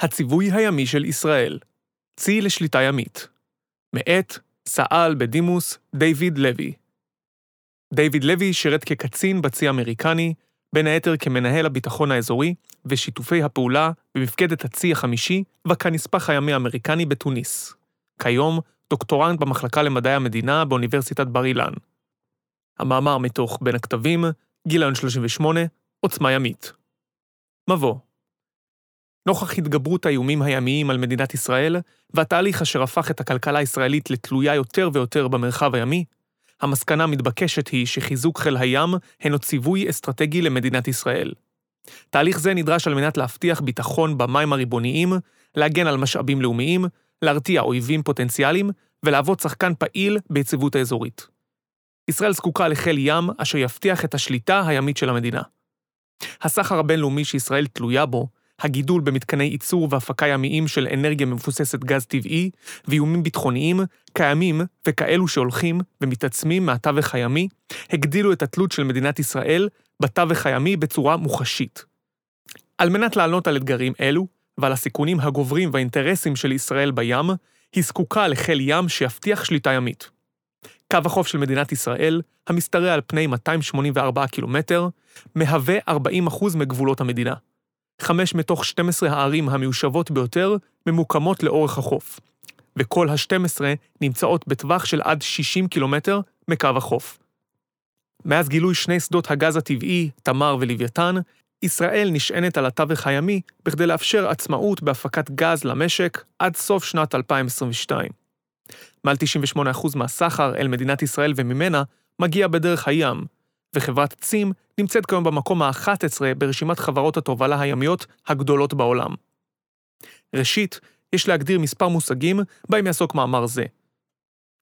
הציווי הימי של ישראל, צי לשליטה ימית, מאת סא"ל בדימוס דיוויד לוי. דיוויד לוי שירת כקצין בצי האמריקני, בין היתר כמנהל הביטחון האזורי ושיתופי הפעולה במפקדת הצי החמישי וכנספח הימי האמריקני בתוניס. כיום, דוקטורנט במחלקה למדעי המדינה באוניברסיטת בר אילן. המאמר מתוך בין הכתבים, גיליון 38, עוצמה ימית. מבוא נוכח התגברות האיומים הימיים על מדינת ישראל, והתהליך אשר הפך את הכלכלה הישראלית לתלויה יותר ויותר במרחב הימי, המסקנה המתבקשת היא שחיזוק חיל הים הינו ציווי אסטרטגי למדינת ישראל. תהליך זה נדרש על מנת להבטיח ביטחון במים הריבוניים, להגן על משאבים לאומיים, להרתיע אויבים פוטנציאליים ולהוות שחקן פעיל ביציבות האזורית. ישראל זקוקה לחיל ים אשר יבטיח את השליטה הימית של המדינה. הסחר הבינלאומי שישראל תלויה בו, הגידול במתקני ייצור והפקה ימיים של אנרגיה מבוססת גז טבעי, ואיומים ביטחוניים, קיימים וכאלו שהולכים ומתעצמים מהתווך הימי, הגדילו את התלות של מדינת ישראל בתווך הימי בצורה מוחשית. על מנת לענות על אתגרים אלו, ועל הסיכונים הגוברים והאינטרסים של ישראל בים, היא זקוקה לחיל ים שיבטיח שליטה ימית. קו החוף של מדינת ישראל, המשתרע על פני 284 קילומטר, מהווה 40% מגבולות המדינה. חמש מתוך 12 הערים המיושבות ביותר ממוקמות לאורך החוף, וכל ה-12 נמצאות בטווח של עד 60 קילומטר מקו החוף. מאז גילוי שני שדות הגז הטבעי, תמר ולוויתן, ישראל נשענת על התווך הימי בכדי לאפשר עצמאות בהפקת גז למשק עד סוף שנת 2022. מעל 98% מהסחר אל מדינת ישראל וממנה מגיע בדרך הים, וחברת צים נמצאת כיום במקום ה-11 ברשימת חברות התובלה הימיות הגדולות בעולם. ראשית, יש להגדיר מספר מושגים בהם יעסוק מאמר זה.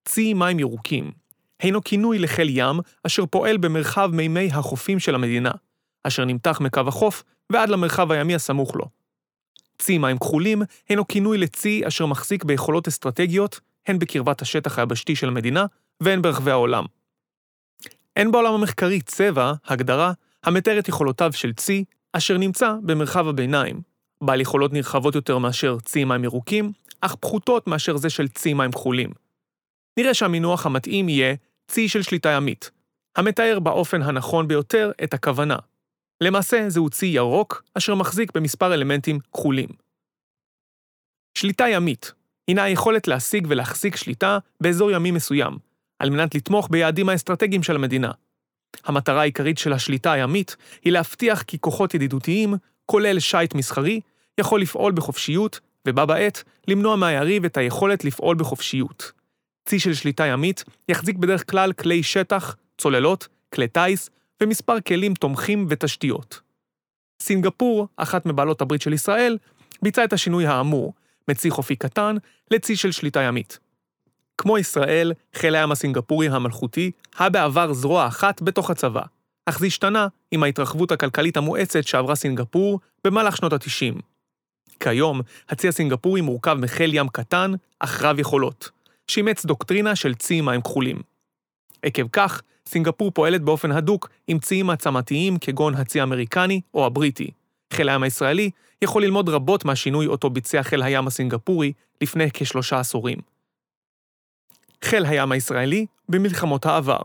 צי מים ירוקים הינו כינוי לחיל ים אשר פועל במרחב מימי החופים של המדינה, אשר נמתח מקו החוף ועד למרחב הימי הסמוך לו. צי מים כחולים הינו כינוי לצי אשר מחזיק ביכולות אסטרטגיות, הן בקרבת השטח היבשתי של המדינה והן ברחבי העולם. אין בעולם המחקרי צבע, הגדרה, המתאר את יכולותיו של צי, אשר נמצא במרחב הביניים, בעל יכולות נרחבות יותר מאשר צי מים ירוקים, אך פחותות מאשר זה של צי מים כחולים. נראה שהמינוח המתאים יהיה צי של שליטה ימית, המתאר באופן הנכון ביותר את הכוונה. למעשה זהו צי ירוק, אשר מחזיק במספר אלמנטים כחולים. שליטה ימית הינה היכולת להשיג ולהחזיק שליטה באזור ימי מסוים, על מנת לתמוך ביעדים האסטרטגיים של המדינה. המטרה העיקרית של השליטה הימית היא להבטיח כי כוחות ידידותיים, כולל שיט מסחרי, יכול לפעול בחופשיות, ובה בעת למנוע מהיריב את היכולת לפעול בחופשיות. צי של שליטה ימית יחזיק בדרך כלל כלי שטח, צוללות, כלי טיס ומספר כלים תומכים ותשתיות. סינגפור, אחת מבעלות הברית של ישראל, ביצעה את השינוי האמור, מצי חופי קטן לצי של שליטה ימית. כמו ישראל, חיל הים הסינגפורי המלכותי היה בעבר זרוע אחת בתוך הצבא, אך זה השתנה עם ההתרחבות הכלכלית המואצת שעברה סינגפור במהלך שנות ה-90. כיום, הצי הסינגפורי מורכב מחיל ים קטן, אך רב יכולות, שאימץ דוקטרינה של צי מים כחולים. עקב כך, סינגפור פועלת באופן הדוק עם ציים מעצמתיים כגון הצי האמריקני או הבריטי. חיל הים הישראלי יכול ללמוד רבות מהשינוי אותו ביצע חיל הים הסינגפורי לפני כשלושה עשורים. חיל הים הישראלי במלחמות העבר.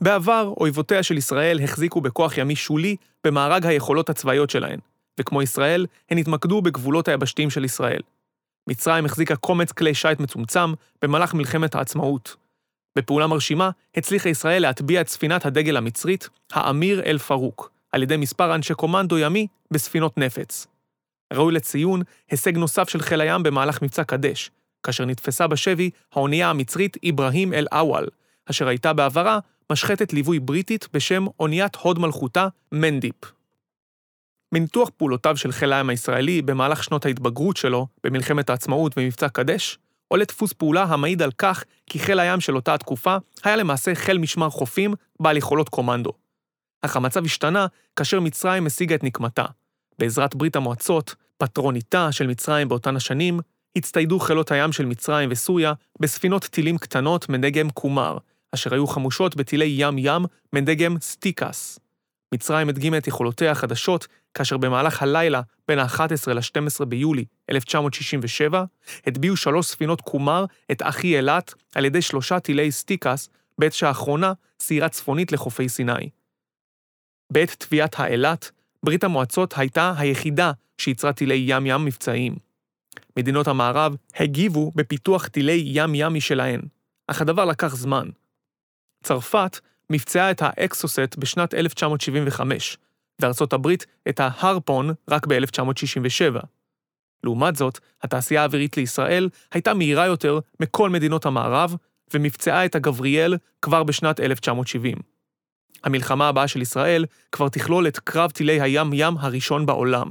בעבר, אויבותיה של ישראל החזיקו בכוח ימי שולי במארג היכולות הצבאיות שלהן, וכמו ישראל, הן התמקדו בגבולות היבשתיים של ישראל. מצרים החזיקה קומץ כלי שיט מצומצם במהלך מלחמת העצמאות. בפעולה מרשימה, הצליחה ישראל להטביע את ספינת הדגל המצרית, האמיר אל-פארוק, על ידי מספר אנשי קומנדו ימי בספינות נפץ. ראוי לציון הישג נוסף של חיל הים במהלך מבצע קדש, כאשר נתפסה בשבי האונייה המצרית איברהים אל-אוואל, אשר הייתה בעברה משחתת ליווי בריטית בשם אוניית הוד מלכותה מנדיפ. מניתוח פעולותיו של חיל הים הישראלי במהלך שנות ההתבגרות שלו במלחמת העצמאות ומבצע קדש, עולה דפוס פעולה המעיד על כך כי חיל הים של אותה התקופה היה למעשה חיל משמר חופים בעל יכולות קומנדו. אך המצב השתנה כאשר מצרים השיגה את נקמתה. בעזרת ברית המועצות, פטרוניתה של מצרים באותן השנים, הצטיידו חילות הים של מצרים וסוריה בספינות טילים קטנות מדגם קומר, אשר היו חמושות בטילי ים-ים מדגם סטיקס. מצרים הדגימה את יכולותיה החדשות, כאשר במהלך הלילה, בין ה-11 ל-12 ביולי 1967, הטביעו שלוש ספינות קומאר את אח"י אילת על ידי שלושה טילי סטיקס, בעת שהאחרונה סיירה צפונית לחופי סיני. בעת טביעת האילת, ברית המועצות הייתה היחידה שייצרה טילי ים-ים מבצעיים. מדינות המערב הגיבו בפיתוח טילי ים-ים משלהן, אך הדבר לקח זמן. צרפת מבצעה את האקסוסט בשנת 1975, וארצות הברית את ההרפון רק ב-1967. לעומת זאת, התעשייה האווירית לישראל הייתה מהירה יותר מכל מדינות המערב, ומבצעה את הגבריאל כבר בשנת 1970. המלחמה הבאה של ישראל כבר תכלול את קרב טילי הים-ים הראשון בעולם.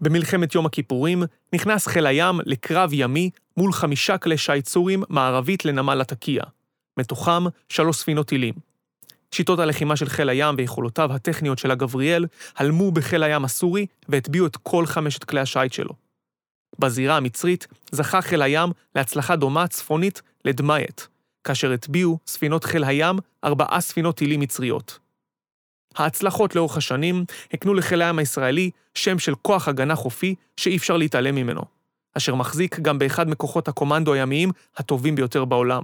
במלחמת יום הכיפורים נכנס חיל הים לקרב ימי מול חמישה כלי שיט סורים מערבית לנמל לטקיה. מתוכם שלוש ספינות טילים. שיטות הלחימה של חיל הים ויכולותיו הטכניות של הגבריאל הלמו בחיל הים הסורי והטביעו את כל חמשת כלי השיט שלו. בזירה המצרית זכה חיל הים להצלחה דומה צפונית לדמייט, כאשר הטביעו ספינות חיל הים ארבעה ספינות טילים מצריות. ההצלחות לאורך השנים הקנו לחיל הים הישראלי שם של כוח הגנה חופי שאי אפשר להתעלם ממנו, אשר מחזיק גם באחד מכוחות הקומנדו הימיים הטובים ביותר בעולם.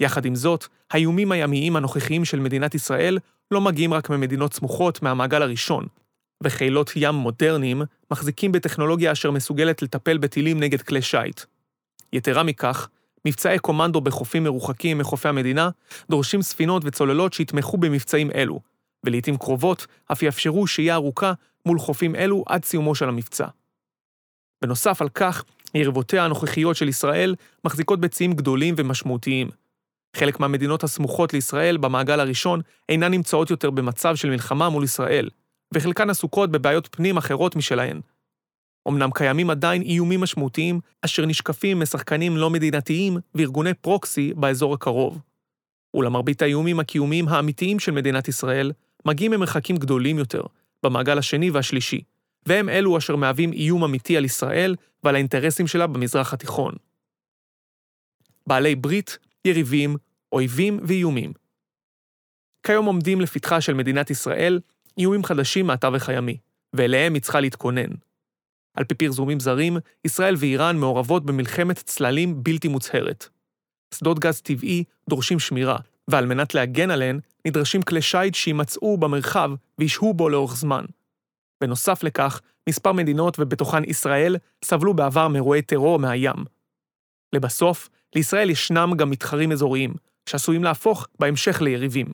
יחד עם זאת, האיומים הימיים הנוכחיים של מדינת ישראל לא מגיעים רק ממדינות סמוכות מהמעגל הראשון, וחילות ים מודרניים מחזיקים בטכנולוגיה אשר מסוגלת לטפל בטילים נגד כלי שיט. יתרה מכך, מבצעי קומנדו בחופים מרוחקים מחופי המדינה דורשים ספינות וצוללות שיתמכו במבצעים אלו, ולעיתים קרובות אף יאפשרו שהייה ארוכה מול חופים אלו עד סיומו של המבצע. בנוסף על כך, יריבותיה הנוכחיות של ישראל מחזיקות בציים גדולים ומשמעותיים, חלק מהמדינות הסמוכות לישראל במעגל הראשון אינן נמצאות יותר במצב של מלחמה מול ישראל, וחלקן עסוקות בבעיות פנים אחרות משלהן. אמנם קיימים עדיין איומים משמעותיים אשר נשקפים משחקנים לא מדינתיים וארגוני פרוקסי באזור הקרוב. אולם מרבית האיומים הקיומיים האמיתיים של מדינת ישראל מגיעים ממרחקים גדולים יותר, במעגל השני והשלישי, והם אלו אשר מהווים איום אמיתי על ישראל ועל האינטרסים שלה במזרח התיכון. בעלי ברית יריבים, אויבים ואיומים. כיום עומדים לפתחה של מדינת ישראל איומים חדשים מהתווך הימי, ואליהם היא צריכה להתכונן. על פי פרזומים זרים, ישראל ואיראן מעורבות במלחמת צללים בלתי מוצהרת. שדות גז טבעי דורשים שמירה, ועל מנת להגן עליהן, נדרשים כלי שיט שיימצאו במרחב וישהו בו לאורך זמן. בנוסף לכך, מספר מדינות ובתוכן ישראל סבלו בעבר מאירועי טרור מהים. לבסוף, לישראל ישנם גם מתחרים אזוריים, שעשויים להפוך בהמשך ליריבים.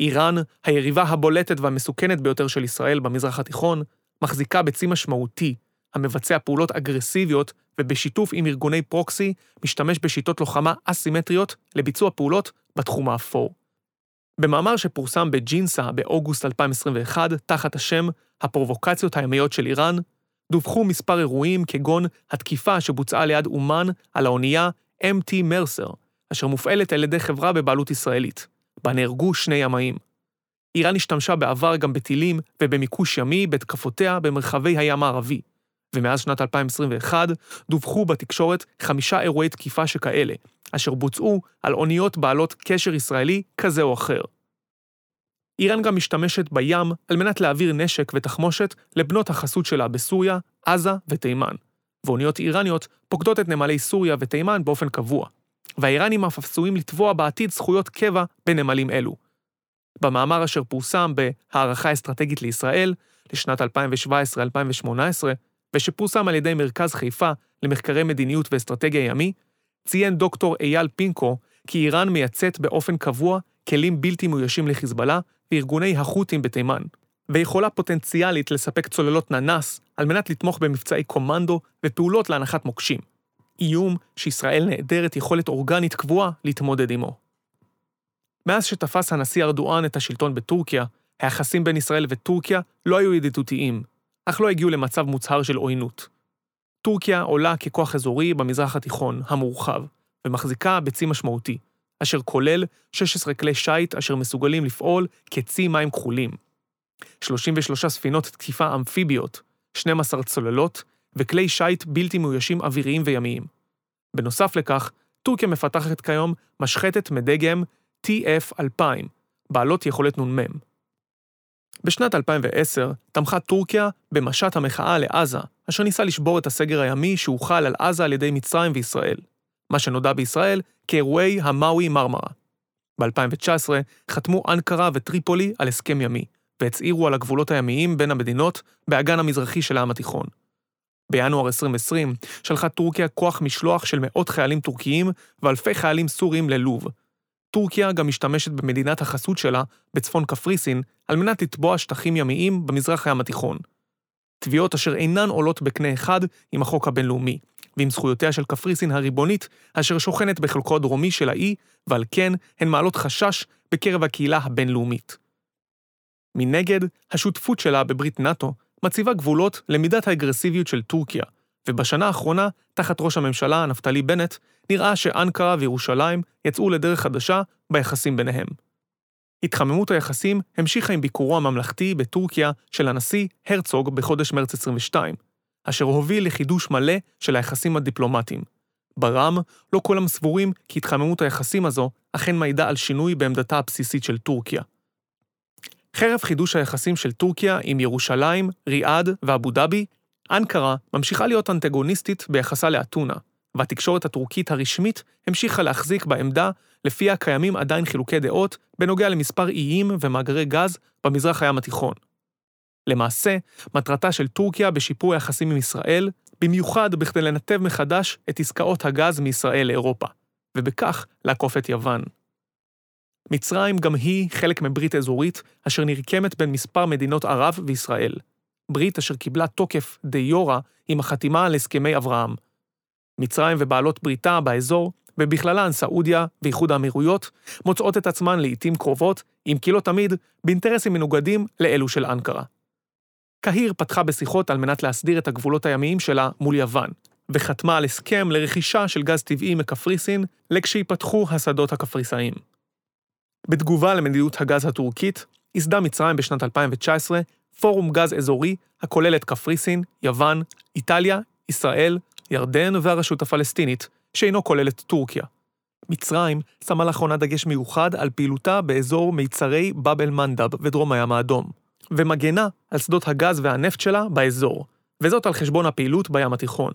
איראן, היריבה הבולטת והמסוכנת ביותר של ישראל במזרח התיכון, מחזיקה בצי משמעותי, המבצע פעולות אגרסיביות ובשיתוף עם ארגוני פרוקסי, משתמש בשיטות לוחמה אסימטריות לביצוע פעולות בתחום האפור. במאמר שפורסם בג'ינסה באוגוסט 2021, תחת השם "הפרובוקציות הימיות של איראן", דווחו מספר אירועים כגון התקיפה שבוצעה ליד אומן על האונייה MT מרסר, אשר מופעלת על ידי חברה בבעלות ישראלית, בה נהרגו שני ימאים. איראן השתמשה בעבר גם בטילים ובמיקוש ימי בתקפותיה במרחבי הים הערבי, ומאז שנת 2021 דווחו בתקשורת חמישה אירועי תקיפה שכאלה, אשר בוצעו על אוניות בעלות קשר ישראלי כזה או אחר. איראן גם משתמשת בים על מנת להעביר נשק ותחמושת לבנות החסות שלה בסוריה, עזה ותימן. ואוניות איראניות פוקדות את נמלי סוריה ותימן באופן קבוע. והאיראנים אף עשויים לתבוע בעתיד זכויות קבע בנמלים אלו. במאמר אשר פורסם בהערכה אסטרטגית לישראל לשנת 2017-2018, ושפורסם על ידי מרכז חיפה למחקרי מדיניות ואסטרטגיה ימי, ציין דוקטור אייל פינקו כי איראן מייצאת באופן קבוע כלים בלתי מאוישים לחיזבאללה וארגוני החות'ים בתימן, ויכולה פוטנציאלית לספק צוללות ננס על מנת לתמוך במבצעי קומנדו ופעולות להנחת מוקשים. איום שישראל נעדרת יכולת אורגנית קבועה להתמודד עמו. מאז שתפס הנשיא ארדואן את השלטון בטורקיה, היחסים בין ישראל וטורקיה לא היו ידידותיים, אך לא הגיעו למצב מוצהר של עוינות. טורקיה עולה ככוח אזורי במזרח התיכון, המורחב, ומחזיקה בצי משמעותי, אשר כולל 16 כלי שיט אשר מסוגלים לפעול כצי מים כחולים. 33 ספינות תקיפה אמפיביות, 12 צוללות וכלי שיט בלתי מאוישים אוויריים וימיים. בנוסף לכך, טורקיה מפתחת כיום משחטת מדגם TF-2000, בעלות יכולת נ"מ. בשנת 2010 תמכה טורקיה במשט המחאה לעזה, אשר ניסה לשבור את הסגר הימי שהוחל על עזה על ידי מצרים וישראל, מה שנודע בישראל כאירועי המאווי מרמרה. ב-2019 חתמו אנקרה וטריפולי על הסכם ימי, והצהירו על הגבולות הימיים בין המדינות באגן המזרחי של העם התיכון. בינואר 2020 שלחה טורקיה כוח משלוח של מאות חיילים טורקיים ואלפי חיילים סוריים ללוב. טורקיה גם משתמשת במדינת החסות שלה, בצפון קפריסין, על מנת לתבוע שטחים ימיים במזרח הים התיכון. תביעות אשר אינן עולות בקנה אחד עם החוק הבינלאומי, ועם זכויותיה של קפריסין הריבונית, אשר שוכנת בחלקו הדרומי של האי, ועל כן הן מעלות חשש בקרב הקהילה הבינלאומית. מנגד, השותפות שלה בברית נאט"ו מציבה גבולות למידת האגרסיביות של טורקיה, ובשנה האחרונה, תחת ראש הממשלה נפתלי בנט, נראה שאנקרה וירושלים יצאו לדרך חדשה ביחסים ביניהם. התחממות היחסים המשיכה עם ביקורו הממלכתי בטורקיה של הנשיא הרצוג בחודש מרץ 22, אשר הוביל לחידוש מלא של היחסים הדיפלומטיים. ברם, לא כולם סבורים כי התחממות היחסים הזו אכן מעידה על שינוי בעמדתה הבסיסית של טורקיה. חרף חידוש היחסים של טורקיה עם ירושלים, ריאד ואבו דאבי, אנקרה ממשיכה להיות אנטגוניסטית ביחסה לאתונה, והתקשורת הטורקית הרשמית המשיכה להחזיק בעמדה לפיה קיימים עדיין חילוקי דעות בנוגע למספר איים ומאגרי גז במזרח הים התיכון. למעשה, מטרתה של טורקיה בשיפור היחסים עם ישראל, במיוחד בכדי לנתב מחדש את עסקאות הגז מישראל לאירופה, ובכך לעקוף את יוון. מצרים גם היא חלק מברית אזורית אשר נרקמת בין מספר מדינות ערב וישראל. ברית אשר קיבלה תוקף די יורה עם החתימה על הסכמי אברהם. מצרים ובעלות בריתה באזור, ובכללן סעודיה ואיחוד האמירויות, מוצאות את עצמן לעיתים קרובות, אם כי לא תמיד, באינטרסים מנוגדים לאלו של אנקרה. קהיר פתחה בשיחות על מנת להסדיר את הגבולות הימיים שלה מול יוון, וחתמה על הסכם לרכישה של גז טבעי מקפריסין לכשייפתחו השדות הקפריסאיים. בתגובה למדיניות הגז הטורקית, ייסדה מצרים בשנת 2019 פורום גז אזורי הכולל את קפריסין, יוון, איטליה, ישראל, ירדן והרשות הפלסטינית, שאינו כולל את טורקיה. מצרים שמה לאחרונה דגש מיוחד על פעילותה באזור מיצרי באב אל-מנדב ודרום הים האדום, ומגנה על שדות הגז והנפט שלה באזור, וזאת על חשבון הפעילות בים התיכון.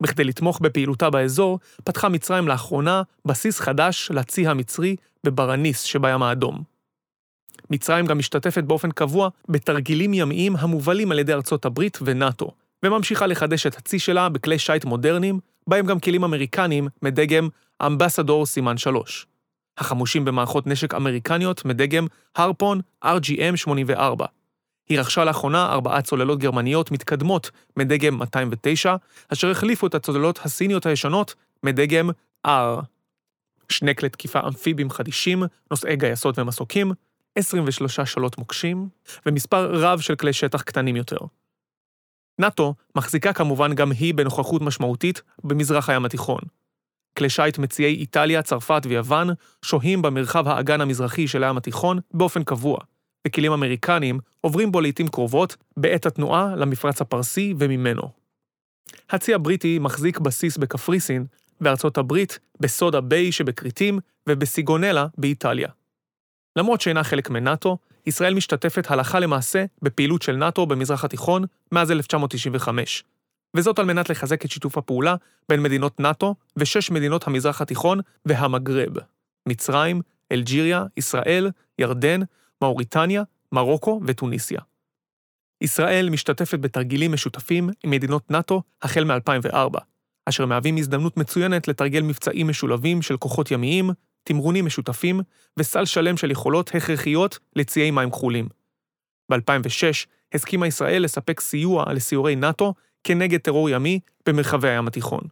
בכדי לתמוך בפעילותה באזור, פתחה מצרים לאחרונה בסיס חדש לצי המצרי בברניס שבים האדום. מצרים גם משתתפת באופן קבוע בתרגילים ימיים המובלים על ידי ארצות הברית ונאט"ו, וממשיכה לחדש את הצי שלה בכלי שיט מודרניים, בהם גם כלים אמריקניים מדגם אמבסדור סימן 3. החמושים במערכות נשק אמריקניות מדגם הרפון RGM-84. היא רכשה לאחרונה ארבעה צוללות גרמניות מתקדמות מדגם 209, אשר החליפו את הצוללות הסיניות הישנות מדגם R. שני כלי תקיפה אמפיביים חדישים, נושאי גייסות ומסוקים, 23 שלות מוקשים, ומספר רב של כלי שטח קטנים יותר. נאט"ו מחזיקה כמובן גם היא בנוכחות משמעותית במזרח הים התיכון. כלי שיט מציעי איטליה, צרפת ויוון שוהים במרחב האגן המזרחי של הים התיכון באופן קבוע, וכלים אמריקניים עוברים בו לעיתים קרובות בעת התנועה למפרץ הפרסי וממנו. הצי הבריטי מחזיק בסיס בקפריסין, בארצות הברית, בסודה ביי שבכריתים ובסיגונלה באיטליה. למרות שאינה חלק מנאט"ו, ישראל משתתפת הלכה למעשה בפעילות של נאט"ו במזרח התיכון מאז 1995, וזאת על מנת לחזק את שיתוף הפעולה בין מדינות נאט"ו ושש מדינות המזרח התיכון והמגרב, מצרים, אלג'יריה, ישראל, ירדן, מאוריטניה, מרוקו וטוניסיה. ישראל משתתפת בתרגילים משותפים עם מדינות נאט"ו החל מ-2004, אשר מהווים הזדמנות מצוינת לתרגל מבצעים משולבים של כוחות ימיים, תמרונים משותפים וסל שלם של יכולות הכרחיות לציי מים כחולים. ב-2006 הסכימה ישראל לספק סיוע לסיורי נאט"ו כנגד טרור ימי במרחבי הים התיכון.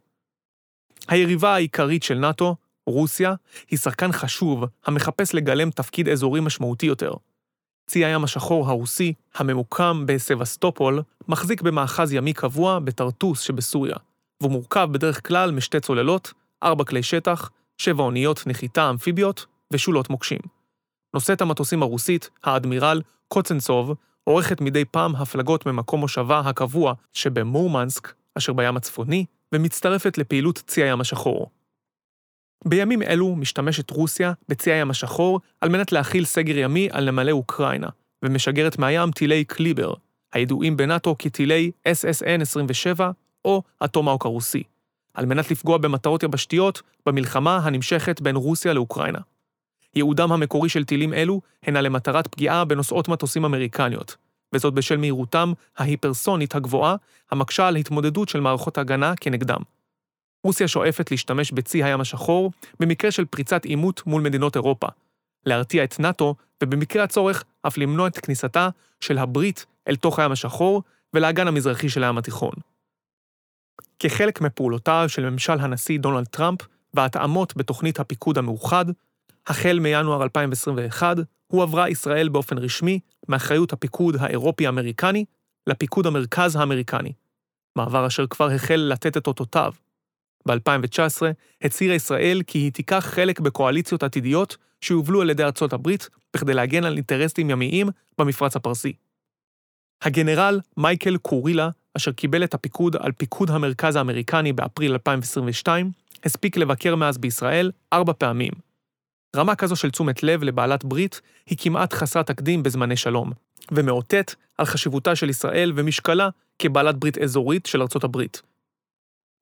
היריבה העיקרית של נאט"ו, רוסיה, היא שחקן חשוב המחפש לגלם תפקיד אזורי משמעותי יותר. צי הים השחור הרוסי, הממוקם בסבסטופול, מחזיק במאחז ימי קבוע בטרטוס שבסוריה, והוא מורכב בדרך כלל משתי צוללות, ארבע כלי שטח, שבע אוניות נחיתה אמפיביות ושולות מוקשים. נושאת המטוסים הרוסית, האדמירל קוצנצוב, עורכת מדי פעם הפלגות ממקום מושבה הקבוע שבמורמנסק, אשר בים הצפוני, ומצטרפת לפעילות צי הים השחור. בימים אלו משתמשת רוסיה בצי הים השחור על מנת להכיל סגר ימי על נמלי אוקראינה, ומשגרת מהים טילי קליבר, הידועים בנאט"ו כטילי SSN-27 או הטומאוק הרוסי, על מנת לפגוע במטרות יבשתיות במלחמה הנמשכת בין רוסיה לאוקראינה. ייעודם המקורי של טילים אלו הנה למטרת פגיעה בנוסעות מטוסים אמריקניות, וזאת בשל מהירותם ההיפרסונית הגבוהה, המקשה על התמודדות של מערכות הגנה כנגדם. רוסיה שואפת להשתמש בצי הים השחור במקרה של פריצת עימות מול מדינות אירופה, להרתיע את נאט"ו, ובמקרה הצורך אף למנוע את כניסתה של הברית אל תוך הים השחור ולאגן המזרחי של הים התיכון. כחלק מפעולותיו של ממשל הנשיא דונלד טראמפ וההתאמות בתוכנית הפיקוד המאוחד, החל מינואר 2021 הועברה ישראל באופן רשמי מאחריות הפיקוד האירופי-אמריקני לפיקוד המרכז האמריקני, מעבר אשר כבר החל לתת את אותותיו. ב-2019 הצהירה ישראל כי היא תיקח חלק בקואליציות עתידיות שיובלו על ידי ארצות הברית בכדי להגן על אינטרסים ימיים במפרץ הפרסי. הגנרל מייקל קורילה, אשר קיבל את הפיקוד על פיקוד המרכז האמריקני באפריל 2022, הספיק לבקר מאז בישראל ארבע פעמים. רמה כזו של תשומת לב לבעלת ברית היא כמעט חסרת תקדים בזמני שלום, ומאותת על חשיבותה של ישראל ומשקלה כבעלת ברית אזורית של ארצות הברית.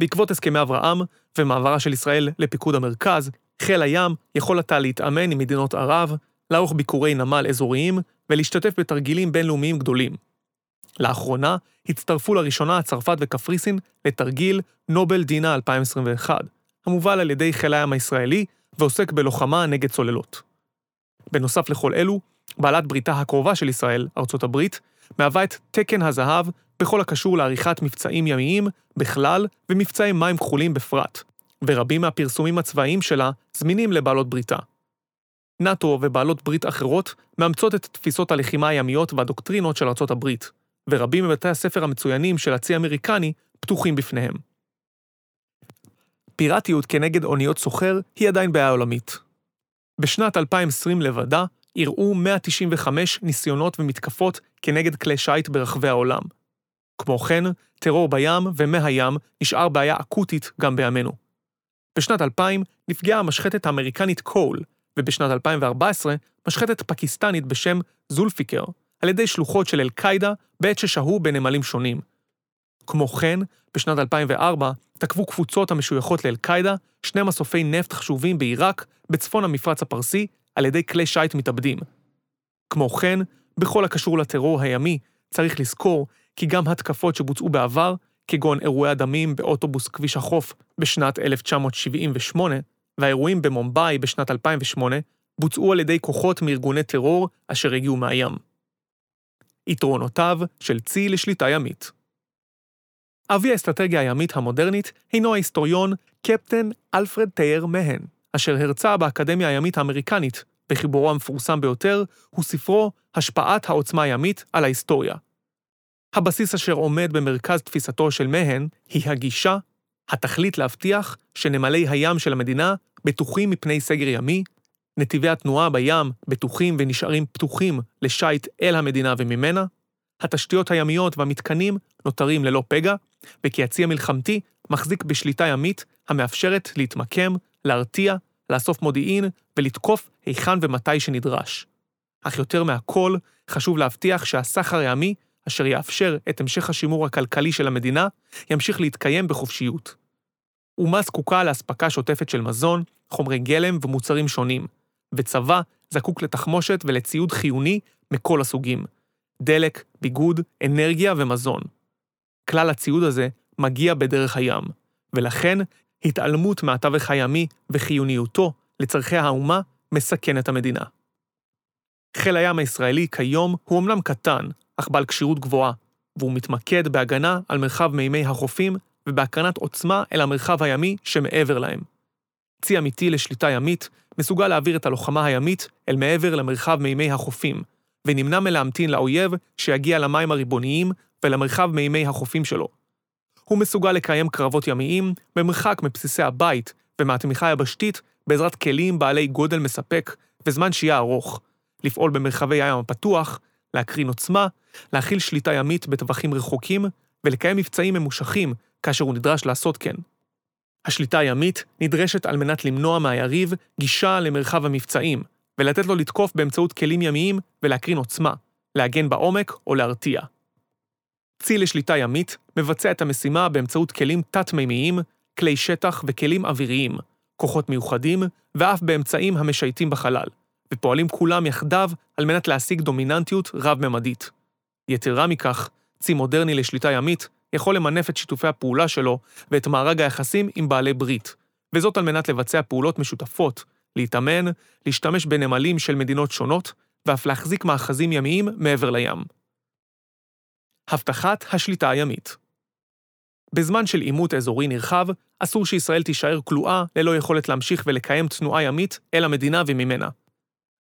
בעקבות הסכמי אברהם ומעברה של ישראל לפיקוד המרכז, חיל הים יכול עתה להתאמן עם מדינות ערב, לערוך ביקורי נמל אזוריים ולהשתתף בתרגילים בינלאומיים גדולים. לאחרונה הצטרפו לראשונה צרפת וקפריסין לתרגיל נובל דינה 2021, המובל על ידי חיל הים הישראלי ועוסק בלוחמה נגד צוללות. בנוסף לכל אלו, בעלת בריתה הקרובה של ישראל, ארצות הברית, מהווה את תקן הזהב בכל הקשור לעריכת מבצעים ימיים בכלל ומבצעי מים כחולים בפרט, ורבים מהפרסומים הצבאיים שלה זמינים לבעלות בריתה. נאט"ו ובעלות ברית אחרות מאמצות את תפיסות הלחימה הימיות והדוקטרינות של ארצות הברית, ורבים מבתי הספר המצוינים של הצי האמריקני פתוחים בפניהם. פיראטיות כנגד אוניות סוחר היא עדיין בעיה עולמית. בשנת 2020 לבדה אירעו 195 ניסיונות ומתקפות כנגד כלי שיט ברחבי העולם. כמו כן, טרור בים ומהים נשאר בעיה אקוטית גם בימינו. בשנת 2000 נפגעה המשחטת האמריקנית קול, ובשנת 2014 משחטת פקיסטנית בשם זולפיקר, על ידי שלוחות של אל-קאעידה בעת ששהו בנמלים שונים. כמו כן, בשנת 2004 תקפו קבוצות המשויכות לאל-קאעידה שני מסופי נפט חשובים בעיראק, בצפון המפרץ הפרסי, על ידי כלי שיט מתאבדים. כמו כן, בכל הקשור לטרור הימי, צריך לזכור כי גם התקפות שבוצעו בעבר, כגון אירועי הדמים באוטובוס כביש החוף בשנת 1978, והאירועים במומבאי בשנת 2008, בוצעו על ידי כוחות מארגוני טרור אשר הגיעו מהים. יתרונותיו של צי לשליטה ימית אבי האסטרטגיה הימית המודרנית הינו ההיסטוריון קפטן אלפרד טייר מהן, אשר הרצה באקדמיה הימית האמריקנית, בחיבורו המפורסם ביותר הוא ספרו "השפעת העוצמה הימית על ההיסטוריה". הבסיס אשר עומד במרכז תפיסתו של מהן היא הגישה, התכלית להבטיח שנמלי הים של המדינה בטוחים מפני סגר ימי, נתיבי התנועה בים בטוחים ונשארים פתוחים לשיט אל המדינה וממנה, התשתיות הימיות והמתקנים נותרים ללא פגע, וכי הצי המלחמתי מחזיק בשליטה ימית המאפשרת להתמקם, להרתיע, לאסוף מודיעין ולתקוף היכן ומתי שנדרש. אך יותר מהכל, חשוב להבטיח שהסחר הימי, אשר יאפשר את המשך השימור הכלכלי של המדינה, ימשיך להתקיים בחופשיות. אומה זקוקה לאספקה שוטפת של מזון, חומרי גלם ומוצרים שונים, וצבא זקוק לתחמושת ולציוד חיוני מכל הסוגים, דלק, ביגוד, אנרגיה ומזון. כלל הציוד הזה מגיע בדרך הים, ולכן התעלמות מהתווך הימי וחיוניותו לצורכי האומה מסכן את המדינה. חיל הים הישראלי כיום הוא אמנם קטן, אך בעל כשירות גבוהה, והוא מתמקד בהגנה על מרחב מימי החופים ובהקרנת עוצמה אל המרחב הימי שמעבר להם. צי אמיתי לשליטה ימית מסוגל להעביר את הלוחמה הימית אל מעבר למרחב מימי החופים, ונמנע מלהמתין לאויב שיגיע למים הריבוניים ולמרחב מימי החופים שלו. הוא מסוגל לקיים קרבות ימיים במרחק מבסיסי הבית ומהתמיכה היבשתית בעזרת כלים בעלי גודל מספק וזמן שהייה ארוך, לפעול במרחבי הים הפתוח, להקרין עוצמה, להכיל שליטה ימית בטווחים רחוקים ולקיים מבצעים ממושכים כאשר הוא נדרש לעשות כן. השליטה הימית נדרשת על מנת למנוע מהיריב גישה למרחב המבצעים, ולתת לו לתקוף באמצעות כלים ימיים ולהקרין עוצמה, להגן בעומק או להרתיע. צי לשליטה ימית מבצע את המשימה באמצעות כלים תת-מימיים, כלי שטח וכלים אוויריים, כוחות מיוחדים ואף באמצעים המשייטים בחלל, ופועלים כולם יחדיו על מנת להשיג דומיננטיות רב-ממדית. יתרה מכך, צי מודרני לשליטה ימית יכול למנף את שיתופי הפעולה שלו ואת מארג היחסים עם בעלי ברית, וזאת על מנת לבצע פעולות משותפות, להתאמן, להשתמש בנמלים של מדינות שונות, ואף להחזיק מאחזים ימיים מעבר לים. הבטחת השליטה הימית בזמן של עימות אזורי נרחב, אסור שישראל תישאר כלואה ללא יכולת להמשיך ולקיים תנועה ימית אל המדינה וממנה.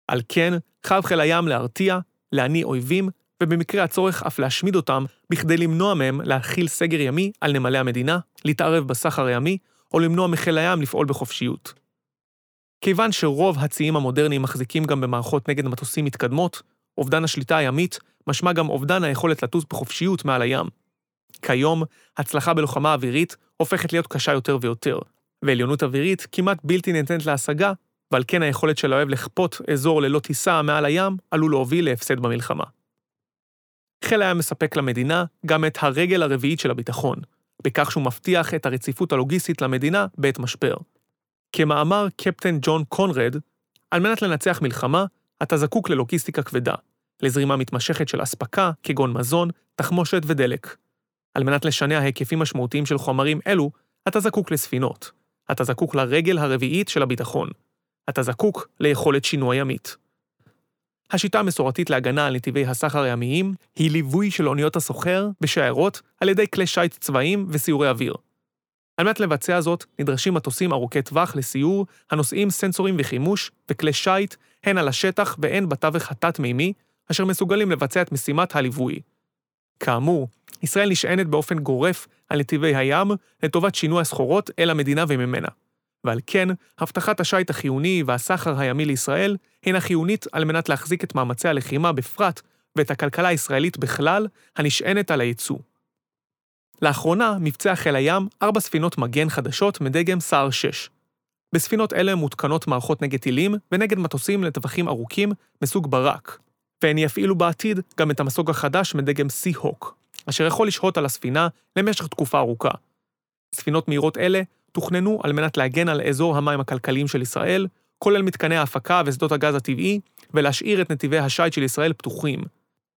על כן, חב חיל הים להרתיע, להניא אויבים, ובמקרה הצורך אף להשמיד אותם, בכדי למנוע מהם להכיל סגר ימי על נמלי המדינה, להתערב בסחר הימי, או למנוע מחיל הים לפעול בחופשיות. כיוון שרוב הציים המודרניים מחזיקים גם במערכות נגד מטוסים מתקדמות, אובדן השליטה הימית משמע גם אובדן היכולת לטוס בחופשיות מעל הים. כיום, הצלחה בלוחמה אווירית הופכת להיות קשה יותר ויותר, ועליונות אווירית כמעט בלתי ניתנת להשגה, ועל כן היכולת של האוהב לכפות אזור ללא טיסה מעל הים עלול להוביל להפסד במלחמה. חיל הים מספק למדינה גם את הרגל הרביעית של הביטחון, בכך שהוא מבטיח את הרציפות הלוגיסטית למדינה בעת משבר. כמאמר קפטן ג'ון קונרד, על מנת לנצח מלחמה, אתה זקוק ללוגיסטיקה כבדה, לזרימה מתמשכת של אספקה, כגון מזון, תחמושת ודלק. על מנת לשנע היקפים משמעותיים של חומרים אלו, אתה זקוק לספינות. אתה זקוק לרגל הרביעית של הביטחון. אתה זקוק ליכולת שינוע ימית. השיטה המסורתית להגנה על נתיבי הסחר הימיים היא ליווי של אוניות הסוחר בשיירות על ידי כלי שיט צבאיים וסיורי אוויר. על מנת לבצע זאת, נדרשים מטוסים ארוכי טווח לסיור, הנושאים סנסורים וחימוש, וכלי שיט, הן על השטח והן בתווך התת-מימי, אשר מסוגלים לבצע את משימת הליווי. כאמור, ישראל נשענת באופן גורף על נתיבי הים לטובת שינוי הסחורות אל המדינה וממנה. ועל כן, הבטחת השיט החיוני והסחר הימי לישראל הינה חיונית על מנת להחזיק את מאמצי הלחימה בפרט ואת הכלכלה הישראלית בכלל, הנשענת על הייצוא. לאחרונה מבצע חיל הים ארבע ספינות מגן חדשות מדגם סער 6. בספינות אלה מותקנות מערכות נגד טילים ונגד מטוסים לטווחים ארוכים מסוג ברק, והן יפעילו בעתיד גם את המסוג החדש מדגם סי-הוק, אשר יכול לשהות על הספינה למשך תקופה ארוכה. ספינות מהירות אלה תוכננו על מנת להגן על אזור המים הכלכליים של ישראל, כולל מתקני ההפקה ושדות הגז הטבעי, ולהשאיר את נתיבי השיט של ישראל פתוחים.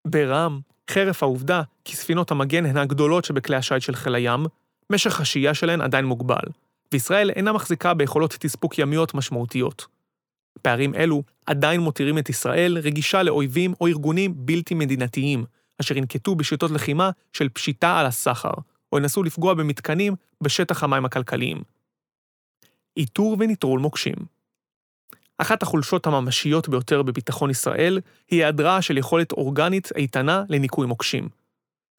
ברם, חרף העובדה כי ספינות המגן הן הגדולות שבכלי השיט של חיל הים, משך השהייה שלהן עדיין מוגבל, וישראל אינה מחזיקה ביכולות תספוק ימיות משמעותיות. פערים אלו עדיין מותירים את ישראל רגישה לאויבים או ארגונים בלתי מדינתיים, אשר ינקטו בשיטות לחימה של פשיטה על הסחר, או ינסו לפגוע במתקנים בשטח המים הכלכליים. איתור ונטרול מוקשים אחת החולשות הממשיות ביותר בביטחון ישראל היא היעדרה של יכולת אורגנית איתנה לניקוי מוקשים.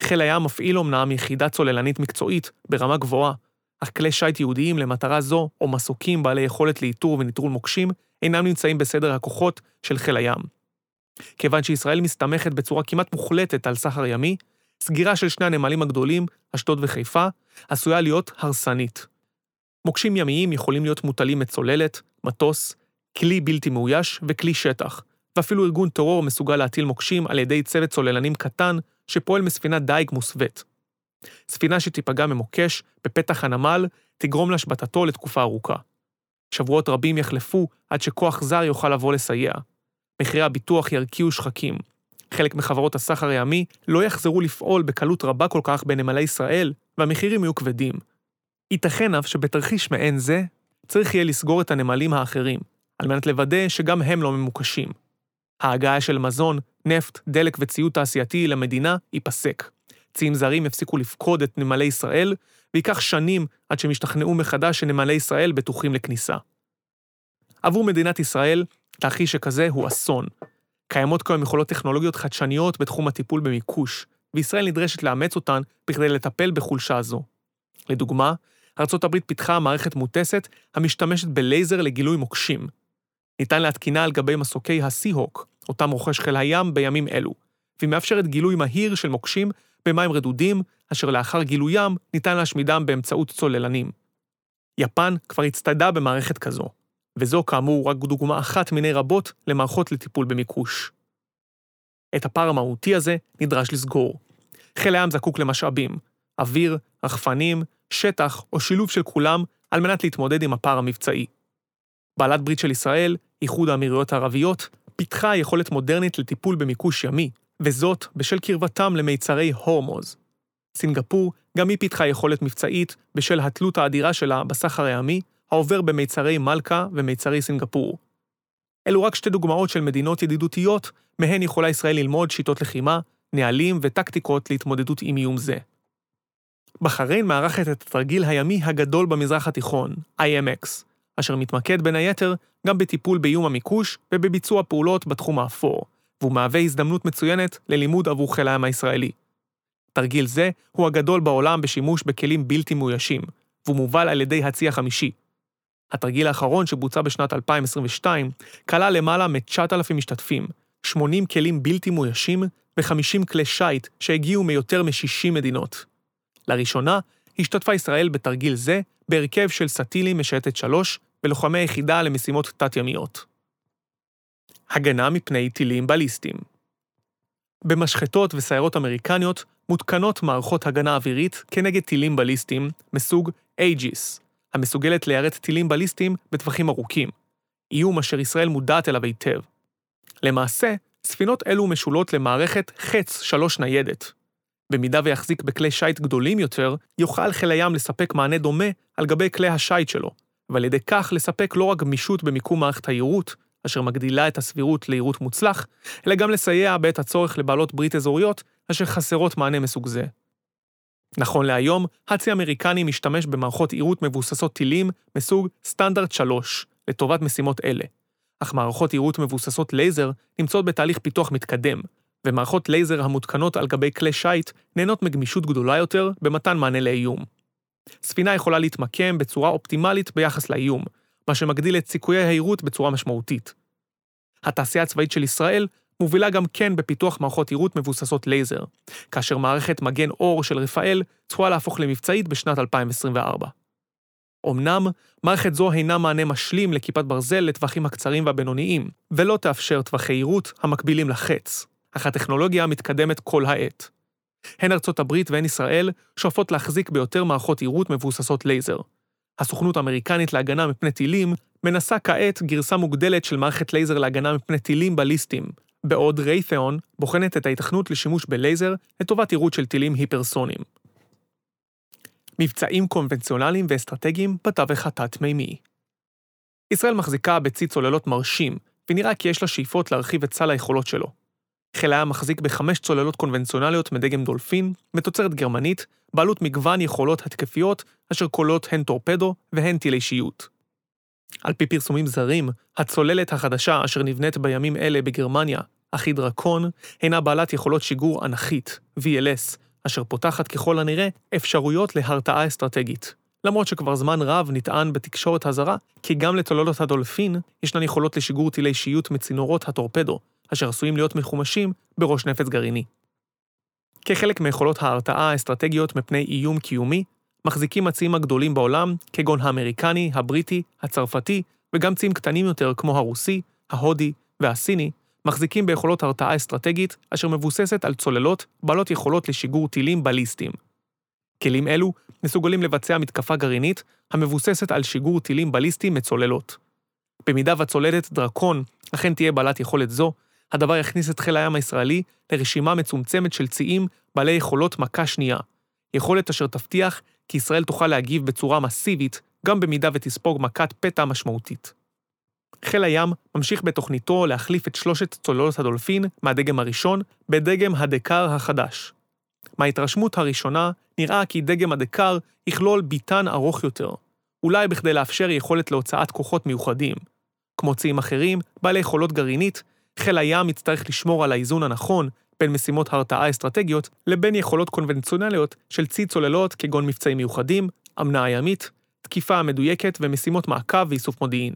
חיל הים מפעיל אמנם יחידה צוללנית מקצועית ברמה גבוהה, אך כלי שיט ייעודיים למטרה זו, או מסוקים בעלי יכולת לאיתור ונטרול מוקשים, אינם נמצאים בסדר הכוחות של חיל הים. כיוון שישראל מסתמכת בצורה כמעט מוחלטת על סחר ימי, סגירה של שני הנמלים הגדולים, אשדוד וחיפה, עשויה להיות הרסנית. מוקשים ימיים יכולים להיות מוטלים מצוללת, מטוס, כלי בלתי מאויש וכלי שטח, ואפילו ארגון טרור מסוגל להטיל מוקשים על ידי צוות צוללנים קטן שפועל מספינת דייג מוסווית. ספינה שתיפגע ממוקש בפתח הנמל תגרום להשבתתו לתקופה ארוכה. שבועות רבים יחלפו עד שכוח זר יוכל לבוא לסייע. מחירי הביטוח ירקיעו שחקים. חלק מחברות הסחר הימי לא יחזרו לפעול בקלות רבה כל כך בנמלי ישראל, והמחירים יהיו כבדים. ייתכן אף שבתרחיש מעין זה, צריך יהיה לסגור את הנמלים האחרים, על מנת לוודא שגם הם לא ממוקשים. ההגעה של מזון, נפט, דלק וציוד תעשייתי למדינה ייפסק. ציים זרים יפסיקו לפקוד את נמלי ישראל, וייקח שנים עד שהם ישתכנעו מחדש שנמלי ישראל בטוחים לכניסה. עבור מדינת ישראל, תרחיש שכזה הוא אסון. קיימות כיום יכולות טכנולוגיות חדשניות בתחום הטיפול במיקוש, וישראל נדרשת לאמץ אותן בכדי לטפל בחולשה זו. לדוגמה, ארה"ב פיתחה מערכת מוטסת המשתמשת בלייזר לגילוי מוקשים. ניתן להתקינה על גבי מסוקי הסי-הוק, אותם רוכש חיל הים בימים אלו, והיא מאפשרת גילוי מהיר של מוקשים במים רדודים, אשר לאחר גילוים ניתן להשמידם באמצעות צוללנים. יפן כבר הצטיידה במערכת כזו, וזו כאמור רק דוגמה אחת מיני רבות למערכות לטיפול במיקוש. את הפער המהותי הזה נדרש לסגור. חיל הים זקוק למשאבים, אוויר, רחפנים, שטח או שילוב של כולם על מנת להתמודד עם הפער המבצעי. בעלת ברית של ישראל, איחוד האמירויות הערביות, פיתחה יכולת מודרנית לטיפול במיקוש ימי, וזאת בשל קרבתם למיצרי הורמוז. סינגפור גם היא פיתחה יכולת מבצעית בשל התלות האדירה שלה בסחר הימי, העובר במיצרי מלכה ומיצרי סינגפור. אלו רק שתי דוגמאות של מדינות ידידותיות, מהן יכולה ישראל ללמוד שיטות לחימה, נהלים וטקטיקות להתמודדות עם איום זה. בחריין מארחת את התרגיל הימי הגדול במזרח התיכון, IMX, אשר מתמקד בין היתר גם בטיפול באיום המיקוש ובביצוע פעולות בתחום האפור, והוא מהווה הזדמנות מצוינת ללימוד עבור חיל הים הישראלי. תרגיל זה הוא הגדול בעולם בשימוש בכלים בלתי מאוישים, והוא מובל על ידי הצי החמישי. התרגיל האחרון שבוצע בשנת 2022 כלל למעלה מ-9,000 משתתפים, 80 כלים בלתי מאוישים ו-50 כלי שיט שהגיעו מיותר מ-60 מדינות. לראשונה, השתתפה ישראל בתרגיל זה בהרכב של סטילים משייטת 3 ולוחמי היחידה למשימות תת-ימיות. הגנה מפני טילים בליסטיים במשחתות וסיירות אמריקניות מותקנות מערכות הגנה אווירית כנגד טילים בליסטיים מסוג אייג'יס, המסוגלת ליירט טילים בליסטיים בטווחים ארוכים, איום אשר ישראל מודעת אליו היטב. למעשה, ספינות אלו משולות למערכת חץ שלוש ניידת. במידה ויחזיק בכלי שיט גדולים יותר, יוכל חיל הים לספק מענה דומה על גבי כלי השיט שלו, ועל ידי כך לספק לא רק גמישות במיקום מערכת היירוט, אשר מגדילה את הסבירות ליירוט מוצלח, אלא גם לסייע בעת הצורך לבעלות ברית אזוריות, אשר חסרות מענה מסוג זה. נכון להיום, הצי האמריקני משתמש במערכות יירוט מבוססות טילים מסוג סטנדרט 3, לטובת משימות אלה. אך מערכות יירוט מבוססות לייזר נמצאות בתהליך פיתוח מתקדם, ומערכות לייזר המותקנות על גבי כלי שיט נהנות מגמישות גדולה יותר במתן מענה לאיום. ספינה יכולה להתמקם בצורה אופטימלית ביחס לאיום, מה שמגדיל את סיכויי היירוט בצורה משמעותית. התעשייה הצבאית של ישראל מובילה גם כן בפיתוח מערכות יירוט מבוססות לייזר, כאשר מערכת מגן אור של רפאל צפויה להפוך למבצעית בשנת 2024. אמנם, מערכת זו אינה מענה משלים לכיפת ברזל לטווחים הקצרים והבינוניים, ולא תאפשר טווחי יירוט המקבילים לחץ, אך הטכנולוגיה מתקדמת כל העת. הן ארצות הברית והן ישראל שואפות להחזיק ביותר מערכות יירוט מבוססות לייזר. הסוכנות האמריקנית להגנה מפני טילים מנסה כעת גרסה מוגדלת של מערכת לייזר להגנה מפני טילים בליסטיים, בעוד ריית'און בוחנת את ההיתכנות לשימוש בלייזר לטובת יירוט של טילים היפרסוניים. מבצעים קונבנציונליים ואסטרטגיים בתווך התת-מימי. ישראל מחזיקה בצי צוללות מרשים, ונראה כי יש לה שאיפות להרחיב את סל היכולות שלו. חיל הים מחזיק בחמש צוללות קונבנציונליות מדגם דולפין, מתוצרת גרמנית, בעלות מגוון יכולות התקפיות, אשר כוללות הן טורפדו והן טילי שיוט. על פי פרסומים זרים, הצוללת החדשה אשר נבנית בימים אלה בגרמניה, אחי דרקון, אינה בעלת יכולות שיגור אנכית, VLS, אשר פותחת ככל הנראה אפשרויות להרתעה אסטרטגית. למרות שכבר זמן רב נטען בתקשורת הזרה כי גם לצוללות הדולפין ישנן יכולות לשיגור טילי שיוט מצינורות הטורפדו, אשר עשויים להיות מחומשים בראש נפץ גרעיני. כחלק מיכולות ההרתעה האסטרטגיות מפני איום קיומי, מחזיקים הציים הגדולים בעולם, כגון האמריקני, הבריטי, הצרפתי, וגם ציים קטנים יותר כמו הרוסי, ההודי והסיני, מחזיקים ביכולות הרתעה אסטרטגית אשר מבוססת על צוללות בעלות יכולות לשיגור טילים בליסטיים. כלים אלו מסוגלים לבצע מתקפה גרעינית המבוססת על שיגור טילים בליסטיים מצוללות. במידה והצוללת דרקון אכן תהיה בעלת יכולת זו, הדבר יכניס את חיל הים הישראלי לרשימה מצומצמת של ציים בעלי יכולות מכה שנייה, יכולת אשר תבטיח כי ישראל תוכל להגיב בצורה מסיבית גם במידה ותספוג מכת פתע משמעותית. חיל הים ממשיך בתוכניתו להחליף את שלושת צוללות הדולפין מהדגם הראשון בדגם הדקר החדש. מההתרשמות הראשונה נראה כי דגם הדקר יכלול ביטן ארוך יותר, אולי בכדי לאפשר יכולת להוצאת כוחות מיוחדים. כמו ציים אחרים, בעלי יכולות גרעינית, חיל הים יצטרך לשמור על האיזון הנכון בין משימות הרתעה אסטרטגיות לבין יכולות קונבנציונליות של צי צוללות כגון מבצעים מיוחדים, אמנה הימית, תקיפה מדויקת ומשימות מעקב ואיסוף מודיעין.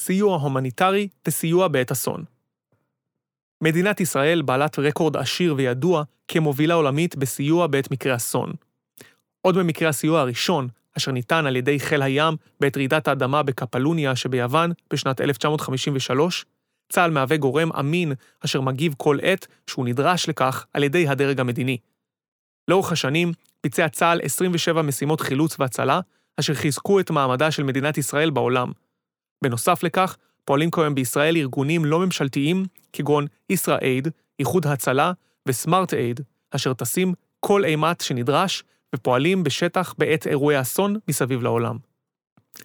סיוע הומניטרי וסיוע בעת אסון. מדינת ישראל בעלת רקורד עשיר וידוע כמובילה עולמית בסיוע בעת מקרה אסון. עוד במקרה הסיוע הראשון, אשר ניתן על ידי חיל הים בעת רעידת האדמה בקפלוניה שביוון בשנת 1953, צה"ל מהווה גורם אמין אשר מגיב כל עת שהוא נדרש לכך על ידי הדרג המדיני. לאורך השנים ביצע צה"ל 27 משימות חילוץ והצלה, אשר חיזקו את מעמדה של מדינת ישראל בעולם. בנוסף לכך, פועלים כיום בישראל ארגונים לא ממשלתיים כגון ישראייד, איחוד הצלה וסמארט אייד, אשר טסים כל אימת שנדרש ופועלים בשטח בעת אירועי אסון מסביב לעולם.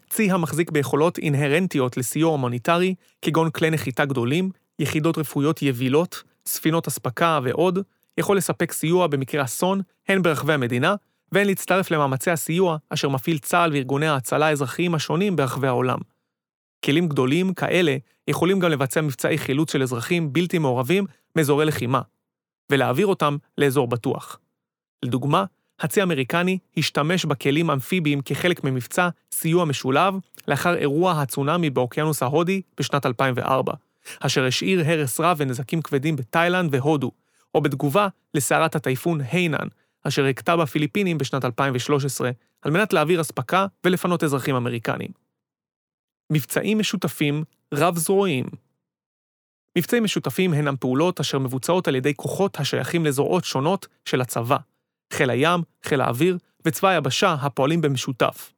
צי המחזיק ביכולות אינהרנטיות לסיוע הומניטרי, כגון כלי נחיתה גדולים, יחידות רפואיות יבילות, ספינות אספקה ועוד, יכול לספק סיוע במקרה אסון, הן ברחבי המדינה, והן להצטרף למאמצי הסיוע אשר מפעיל צה"ל וארגוני ההצלה האזרחיים השונים ברחבי העולם. כלים גדולים כאלה יכולים גם לבצע מבצעי חילוץ של אזרחים בלתי מעורבים מאזורי לחימה, ולהעביר אותם לאזור בטוח. לדוגמה, הצי האמריקני השתמש בכלים אמפיביים כחלק ממבצע סיוע משולב לאחר אירוע הצונאמי באוקיינוס ההודי בשנת 2004, אשר השאיר הרס רב ונזקים כבדים בתאילנד והודו, או בתגובה לסערת הטייפון היינן, אשר הכתה בפיליפינים בשנת 2013, על מנת להעביר אספקה ולפנות אזרחים אמריקנים. מבצעים משותפים רב-זרועיים מבצעים משותפים הינם פעולות אשר מבוצעות על ידי כוחות השייכים לזרועות שונות של הצבא, חיל הים, חיל האוויר וצבא היבשה הפועלים במשותף.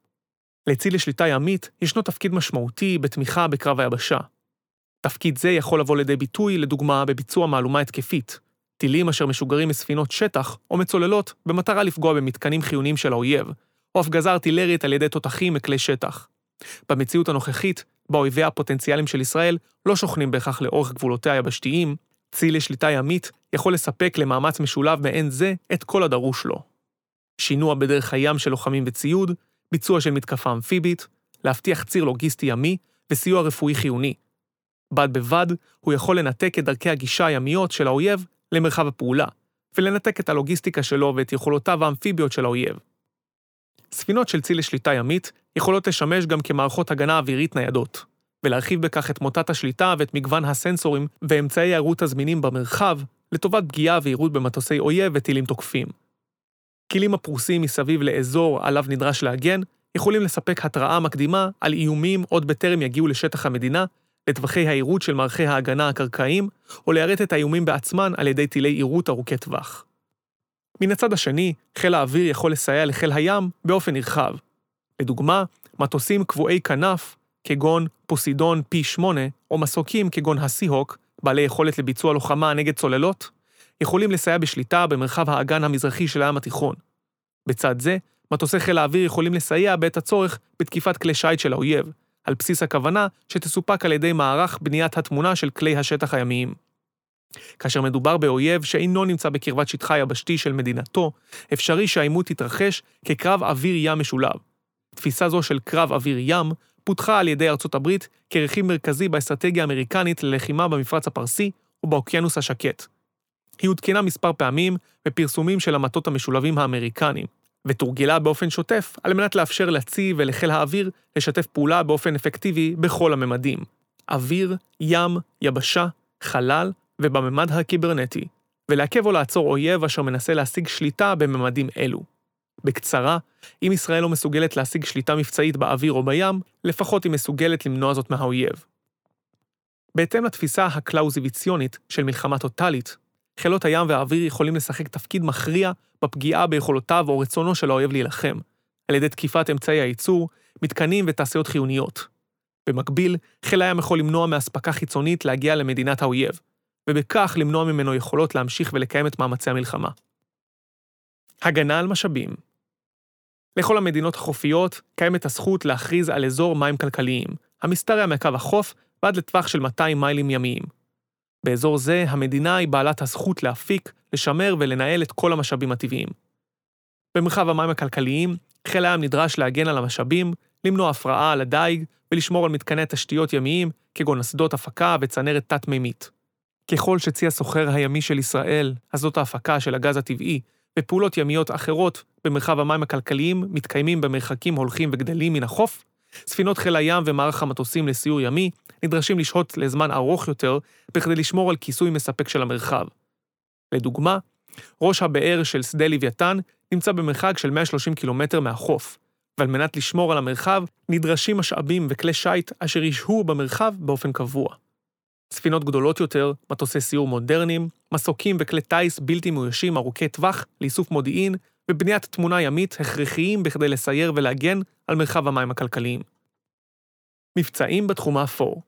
לצי לשליטה ימית ישנו תפקיד משמעותי בתמיכה בקרב היבשה. תפקיד זה יכול לבוא לידי ביטוי, לדוגמה, בביצוע מהלומה התקפית, טילים אשר משוגרים מספינות שטח או מצוללות במטרה לפגוע במתקנים חיוניים של האויב, או הפגזה ארטילרית על ידי תותחים מכלי שטח. במציאות הנוכחית, בה אויביה הפוטנציאליים של ישראל לא שוכנים בהכרח לאורך גבולותיה היבשתיים, צי לשליטה ימית יכול לספק למאמץ משולב מעין זה את כל הדרוש לו. שינוע בדרך הים של לוחמים וציוד, ביצוע של מתקפה אמפיבית, להבטיח ציר לוגיסטי ימי וסיוע רפואי חיוני. בד בבד, הוא יכול לנתק את דרכי הגישה הימיות של האויב למרחב הפעולה, ולנתק את הלוגיסטיקה שלו ואת יכולותיו האמפיביות של האויב. ספינות של צי לשליטה ימית יכולות לשמש גם כמערכות הגנה אווירית ניידות, ולהרחיב בכך את מוטת השליטה ואת מגוון הסנסורים ואמצעי הערות הזמינים במרחב, לטובת פגיעה ועירות במטוסי אויב וטילים תוקפים. כלים הפרוסים מסביב לאזור עליו נדרש להגן, יכולים לספק התראה מקדימה על איומים עוד בטרם יגיעו לשטח המדינה, לטווחי העירות של מערכי ההגנה הקרקעיים, או ליירט את האיומים בעצמן על ידי טילי עירות ארוכי טווח. מן הצד השני, חיל האוויר יכול לסייע לחיל הים באופן נרחב. לדוגמה, מטוסים קבועי כנף, כגון פוסידון P8, או מסוקים כגון הסיהוק, בעלי יכולת לביצוע לוחמה נגד צוללות, יכולים לסייע בשליטה במרחב האגן המזרחי של הים התיכון. בצד זה, מטוסי חיל האוויר יכולים לסייע בעת הצורך בתקיפת כלי שיט של האויב, על בסיס הכוונה שתסופק על ידי מערך בניית התמונה של כלי השטח הימיים. כאשר מדובר באויב שאינו נמצא בקרבת שטחה היבשתי של מדינתו, אפשרי שהעימות תתרחש כקרב אוויר-ים משולב. תפיסה זו של קרב אוויר-ים פותחה על ידי ארצות הברית כרכיב מרכזי באסטרטגיה האמריקנית ללחימה במפרץ הפרסי ובאוקיינוס השקט. היא עודכנה מספר פעמים בפרסומים של המטות המשולבים האמריקניים, ותורגלה באופן שוטף על מנת לאפשר לצי ולחיל האוויר לשתף פעולה באופן אפקטיבי בכל הממדים. אוויר, ים, יבשה, חלל ובממד הקיברנטי, ולעכב או לעצור אויב אשר מנסה להשיג שליטה בממדים אלו. בקצרה, אם ישראל לא מסוגלת להשיג שליטה מבצעית באוויר או בים, לפחות היא מסוגלת למנוע זאת מהאויב. בהתאם לתפיסה הקלאוזיביציונית של מלחמה טוטאלית, חילות הים והאוויר יכולים לשחק תפקיד מכריע בפגיעה ביכולותיו או רצונו של האויב להילחם, על ידי תקיפת אמצעי הייצור, מתקנים ותעשיות חיוניות. במקביל, חיל הים יכול למנוע מאספקה חיצונית להגיע למדינת האויב, ובכך למנוע ממנו יכולות להמשיך ולקיים את מאמצי המלחמה. הגנה על משאבים לכל המדינות החופיות קיימת הזכות להכריז על אזור מים כלכליים, המשתרע מקו החוף ועד לטווח של 200 מיילים ימיים. באזור זה המדינה היא בעלת הזכות להפיק, לשמר ולנהל את כל המשאבים הטבעיים. במרחב המים הכלכליים, חיל הים נדרש להגן על המשאבים, למנוע הפרעה על הדיג ולשמור על מתקני תשתיות ימיים, כגון אסדות הפקה וצנרת תת-מימית. ככל שצי הסוחר הימי של ישראל, אסדות ההפקה של הגז הטבעי, ופעולות ימיות אחרות במרחב המים הכלכליים מתקיימים במרחקים הולכים וגדלים מן החוף, ספינות חיל הים ומערך המטוסים לסיור ימי נדרשים לשהות לזמן ארוך יותר בכדי לשמור על כיסוי מספק של המרחב. לדוגמה, ראש הבאר של שדה לוויתן נמצא במרחק של 130 קילומטר מהחוף, ועל מנת לשמור על המרחב נדרשים משאבים וכלי שיט אשר ישהו במרחב באופן קבוע. ספינות גדולות יותר, מטוסי סיור מודרניים, מסוקים וכלי טיס בלתי מאוישים ארוכי טווח לאיסוף מודיעין ובניית תמונה ימית הכרחיים בכדי לסייר ולהגן על מרחב המים הכלכליים. מבצעים בתחום האפור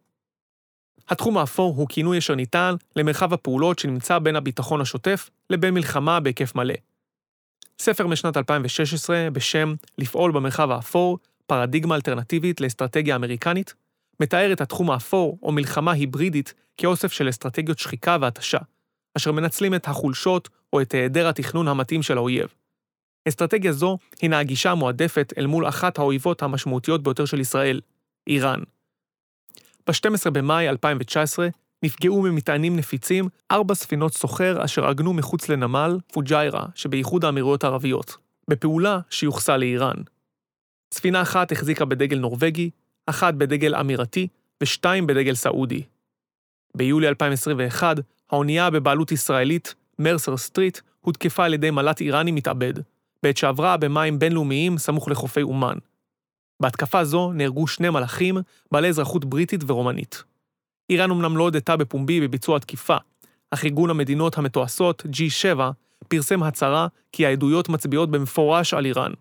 התחום האפור הוא כינוי אשר ניתן למרחב הפעולות שנמצא בין הביטחון השוטף לבין מלחמה בהיקף מלא. ספר משנת 2016 בשם "לפעול במרחב האפור, פרדיגמה אלטרנטיבית לאסטרטגיה אמריקנית", מתאר את התחום האפור או מלחמה היברידית כאוסף של אסטרטגיות שחיקה והתשה, אשר מנצלים את החולשות או את היעדר התכנון המתאים של האויב. אסטרטגיה זו הינה הגישה המועדפת אל מול אחת האויבות המשמעותיות ביותר של ישראל, איראן. ב-12 במאי 2019 נפגעו ממטענים נפיצים ארבע ספינות סוחר אשר עגנו מחוץ לנמל פוג'יירה שבאיחוד האמירויות הערביות, בפעולה שיוחסה לאיראן. ספינה אחת החזיקה בדגל נורבגי, אחת בדגל אמירתי ושתיים בדגל סעודי. ביולי 2021, האונייה בבעלות ישראלית, מרסר סטריט, הותקפה על ידי מל"ט איראני מתאבד, בעת שעברה במים בינלאומיים סמוך לחופי אומן. בהתקפה זו נהרגו שני מלחים, בעלי אזרחות בריטית ורומנית. איראן אמנם לא הודתה בפומבי בביצוע התקיפה, אך ארגון המדינות המתועשות, G7, פרסם הצהרה כי העדויות מצביעות במפורש על איראן.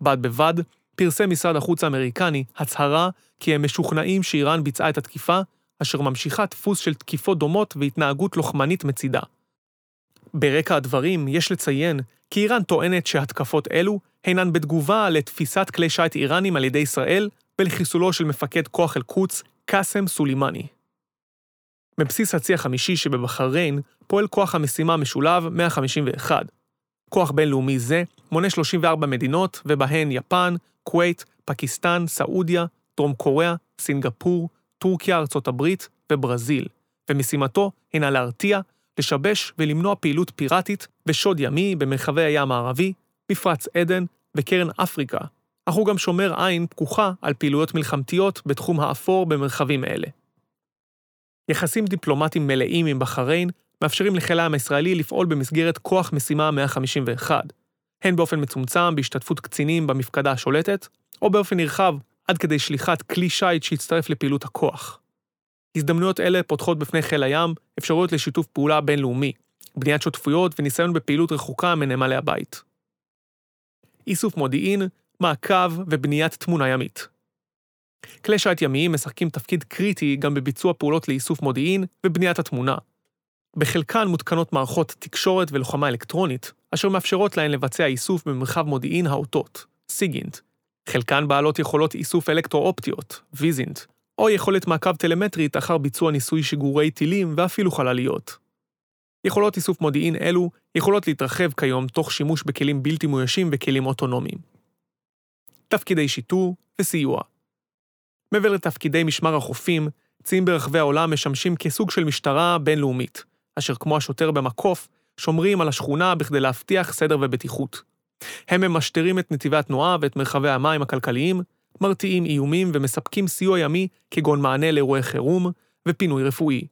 בד בבד, פרסם משרד החוץ האמריקני הצהרה כי הם משוכנעים שאיראן ביצעה את התקיפה, אשר ממשיכה דפוס של תקיפות דומות והתנהגות לוחמנית מצידה. ברקע הדברים יש לציין כי איראן טוענת שהתקפות אלו הינן בתגובה לתפיסת כלי שיט איראנים על ידי ישראל ולחיסולו של מפקד כוח אל-קודס, קאסם סולימני. בבסיס הצי החמישי שבבחריין פועל כוח המשימה המשולב 151. כוח בינלאומי זה מונה 34 מדינות, ובהן יפן, כווית, פקיסטן, סעודיה, דרום קוריאה, סינגפור, טורקיה, ארצות הברית וברזיל, ומשימתו הינה להרתיע, לשבש ולמנוע פעילות פיראטית בשוד ימי במרחבי הים הערבי, מפרץ עדן וקרן אפריקה, אך הוא גם שומר עין פקוחה על פעילויות מלחמתיות בתחום האפור במרחבים אלה. יחסים דיפלומטיים מלאים עם בחריין מאפשרים לחיל הים הישראלי לפעול במסגרת כוח משימה 151, הן באופן מצומצם בהשתתפות קצינים במפקדה השולטת, או באופן נרחב עד כדי שליחת כלי שיט שיצטרף לפעילות הכוח. הזדמנויות אלה פותחות בפני חיל הים אפשרויות לשיתוף פעולה בינלאומי, בניית שותפויות וניסיון בפעילות רחוקה מנמלי הבית. איסוף מודיעין, מעקב ובניית תמונה ימית. כלי שיט ימיים משחקים תפקיד קריטי גם בביצוע פעולות לאיסוף מודיעין ובניית התמונה. בחלקן מותקנות מערכות תקשורת ולוחמה אלקטרונית, אשר מאפשרות להן לבצע איסוף במרחב מודיעין האותות, סיגינט. חלקן בעלות יכולות איסוף אלקטרו-אופטיות, ויזינט, או יכולת מעקב טלמטרית אחר ביצוע ניסוי שיגורי טילים ואפילו חלליות. יכולות איסוף מודיעין אלו יכולות להתרחב כיום תוך שימוש בכלים בלתי מאוישים וכלים אוטונומיים. תפקידי שיטור וסיוע מעבר לתפקידי משמר החופים, ציים ברחבי העולם משמשים כסוג של משטרה בינלאומית, אשר כמו השוטר במקוף, שומרים על השכונה בכדי להבטיח סדר ובטיחות. הם ממשטרים את נתיבי התנועה ואת מרחבי המים הכלכליים, מרתיעים איומים ומספקים סיוע ימי כגון מענה לאירועי חירום ופינוי רפואי.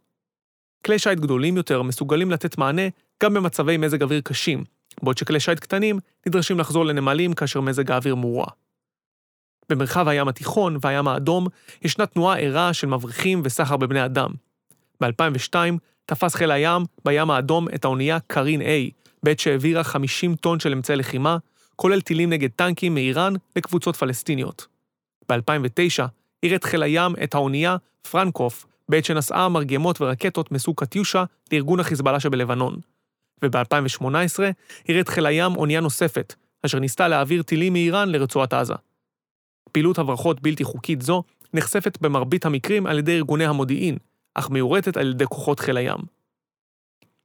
כלי שיט גדולים יותר מסוגלים לתת מענה גם במצבי מזג אוויר קשים, בעוד שכלי שיט קטנים נדרשים לחזור לנמלים כאשר מזג האוויר מורע. במרחב הים התיכון והים האדום ישנה תנועה ערה של מבריחים וסחר בבני אדם. ב-2002 תפס חיל הים בים האדום את האונייה קרין A, בעת שהעבירה 50 טון של אמצעי לחימה, כולל טילים נגד טנקים מאיראן לקבוצות פלסטיניות. ב-2009 עירת חיל הים את האונייה פרנקוף, בעת שנשאה מרגמות ורקטות מסוג קטיושה לארגון החיזבאללה שבלבנון. וב-2018 עירת חיל הים אונייה נוספת, אשר ניסתה להעביר טילים מאיראן לרצועת עזה. פעילות הברחות בלתי חוקית זו נחשפת במרבית המקרים על ידי ארגוני המודיעין, אך מיורטת על ידי כוחות חיל הים.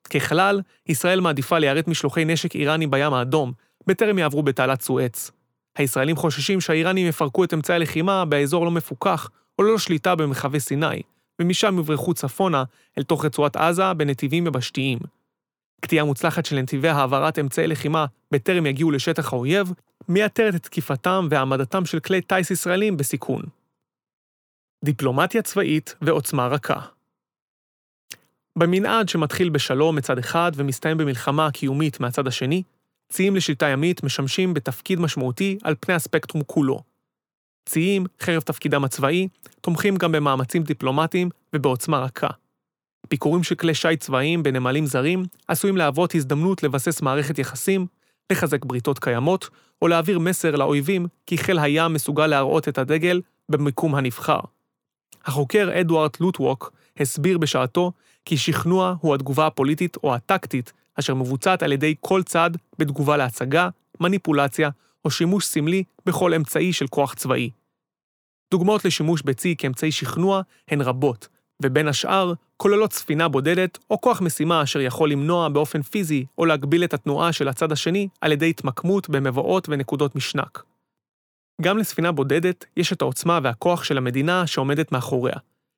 ככלל, ישראל מעדיפה ליירט משלוחי נשק איראני בים האדום, בטרם יעברו בתעלת סואץ. הישראלים חוששים שהאיראנים יפרקו את אמצעי הלחימה באזור לא מפוקח, או ללא שליטה במרחבי סיני, ומשם יברחו צפונה אל תוך רצועת עזה בנתיבים יבשתיים. קטיעה מוצלחת של נתיבי העברת אמצעי לחימה בטרם יגיעו לשטח האויב, מייתרת את תקיפתם והעמדתם של כלי טיס ישראלים בסיכון. דיפלומטיה צבאית ועוצמה רכה במנעד שמתחיל בשלום מצד אחד ומסתיים במלחמה קיומית מהצד השני, ציים לשליטה ימית משמשים בתפקיד משמעותי על פני הספקטרום כולו. ציים, חרף תפקידם הצבאי, תומכים גם במאמצים דיפלומטיים ובעוצמה רכה, ביקורים של כלי שיט צבאיים בנמלים זרים עשויים להוות הזדמנות לבסס מערכת יחסים, לחזק בריתות קיימות, או להעביר מסר לאויבים כי חיל הים מסוגל להראות את הדגל במיקום הנבחר. החוקר אדוארד לוטווק הסביר בשעתו כי שכנוע הוא התגובה הפוליטית או הטקטית אשר מבוצעת על ידי כל צד בתגובה להצגה, מניפולציה או שימוש סמלי בכל אמצעי של כוח צבאי. דוגמאות לשימוש בצי כאמצעי שכנוע הן רבות, ובין השאר כוללות ספינה בודדת או כוח משימה אשר יכול למנוע באופן פיזי או להגביל את התנועה של הצד השני על ידי התמקמות במבואות ונקודות משנק. גם לספינה בודדת יש את העוצמה והכוח של המדינה שעומדת מאחוריה,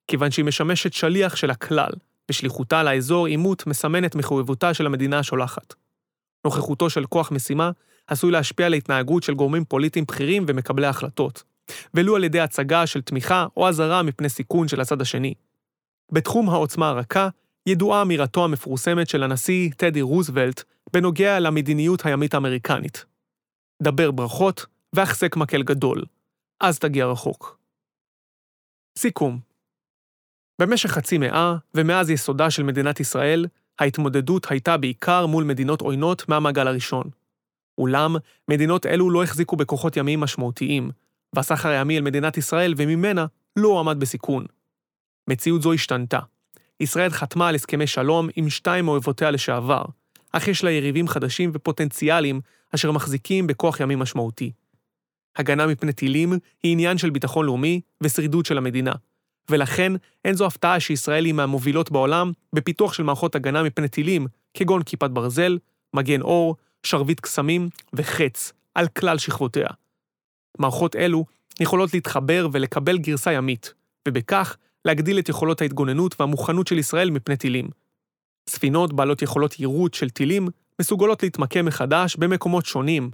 כיוון שהיא משמשת שליח של הכלל, ושליחותה לאזור עימות מסמנת מחויבותה של המדינה השולחת. נוכחותו של כוח משימה עשוי להשפיע על התנהגות של גורמים פוליטיים בכירים ומקבלי החלטות, ולו על ידי הצגה של תמיכה או אזהרה מפני סיכון של הצד השני. בתחום העוצמה הרכה, ידועה אמירתו המפורסמת של הנשיא טדי רוזוולט בנוגע למדיניות הימית האמריקנית. דבר ברכות והחזק מקל גדול, אז תגיע רחוק. סיכום במשך חצי מאה, ומאז יסודה של מדינת ישראל, ההתמודדות הייתה בעיקר מול מדינות עוינות מהמעגל הראשון. אולם, מדינות אלו לא החזיקו בכוחות ימיים משמעותיים, והסחר הימי אל מדינת ישראל וממנה לא הועמד בסיכון. מציאות זו השתנתה. ישראל חתמה על הסכמי שלום עם שתיים מאויבותיה לשעבר, אך יש לה יריבים חדשים ופוטנציאליים אשר מחזיקים בכוח ימי משמעותי. הגנה מפני טילים היא עניין של ביטחון לאומי ושרידות של המדינה, ולכן אין זו הפתעה שישראל היא מהמובילות בעולם בפיתוח של מערכות הגנה מפני טילים, כגון כיפת ברזל, מגן אור, שרביט קסמים וחץ, על כלל שכבותיה. מערכות אלו יכולות להתחבר ולקבל גרסה ימית, ובכך להגדיל את יכולות ההתגוננות והמוכנות של ישראל מפני טילים. ספינות בעלות יכולות יירוט של טילים מסוגלות להתמקם מחדש במקומות שונים,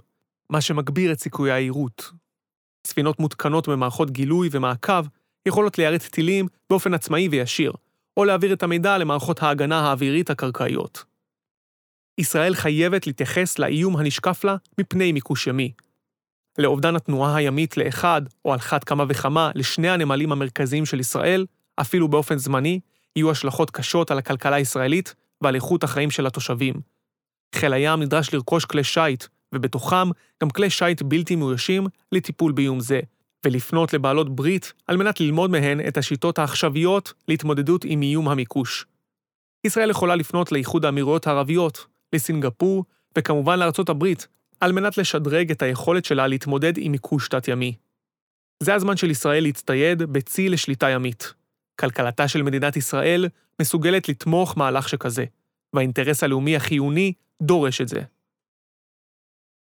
מה שמגביר את סיכויי היירוט. ספינות מותקנות במערכות גילוי ומעקב יכולות ליירט טילים באופן עצמאי וישיר, או להעביר את המידע למערכות ההגנה האווירית הקרקעיות. ישראל חייבת להתייחס לאיום הנשקף לה מפני מיקוש ימי. לאובדן התנועה הימית לאחד, או על אחת כמה וכמה, לשני הנמלים המרכזיים של ישראל, אפילו באופן זמני, יהיו השלכות קשות על הכלכלה הישראלית ועל איכות החיים של התושבים. חיל הים נדרש לרכוש כלי שיט, ובתוכם גם כלי שיט בלתי מאוישים לטיפול באיום זה, ולפנות לבעלות ברית על מנת ללמוד מהן את השיטות העכשוויות להתמודדות עם איום המיקוש. ישראל יכולה לפנות לאיחוד האמירויות הערביות, לסינגפור, וכמובן לארצות הברית, על מנת לשדרג את היכולת שלה להתמודד עם מיקוש תת-ימי. זה הזמן של ישראל להצטייד בצי לשליטה ימית. כלכלתה של מדינת ישראל מסוגלת לתמוך מהלך שכזה, והאינטרס הלאומי החיוני דורש את זה.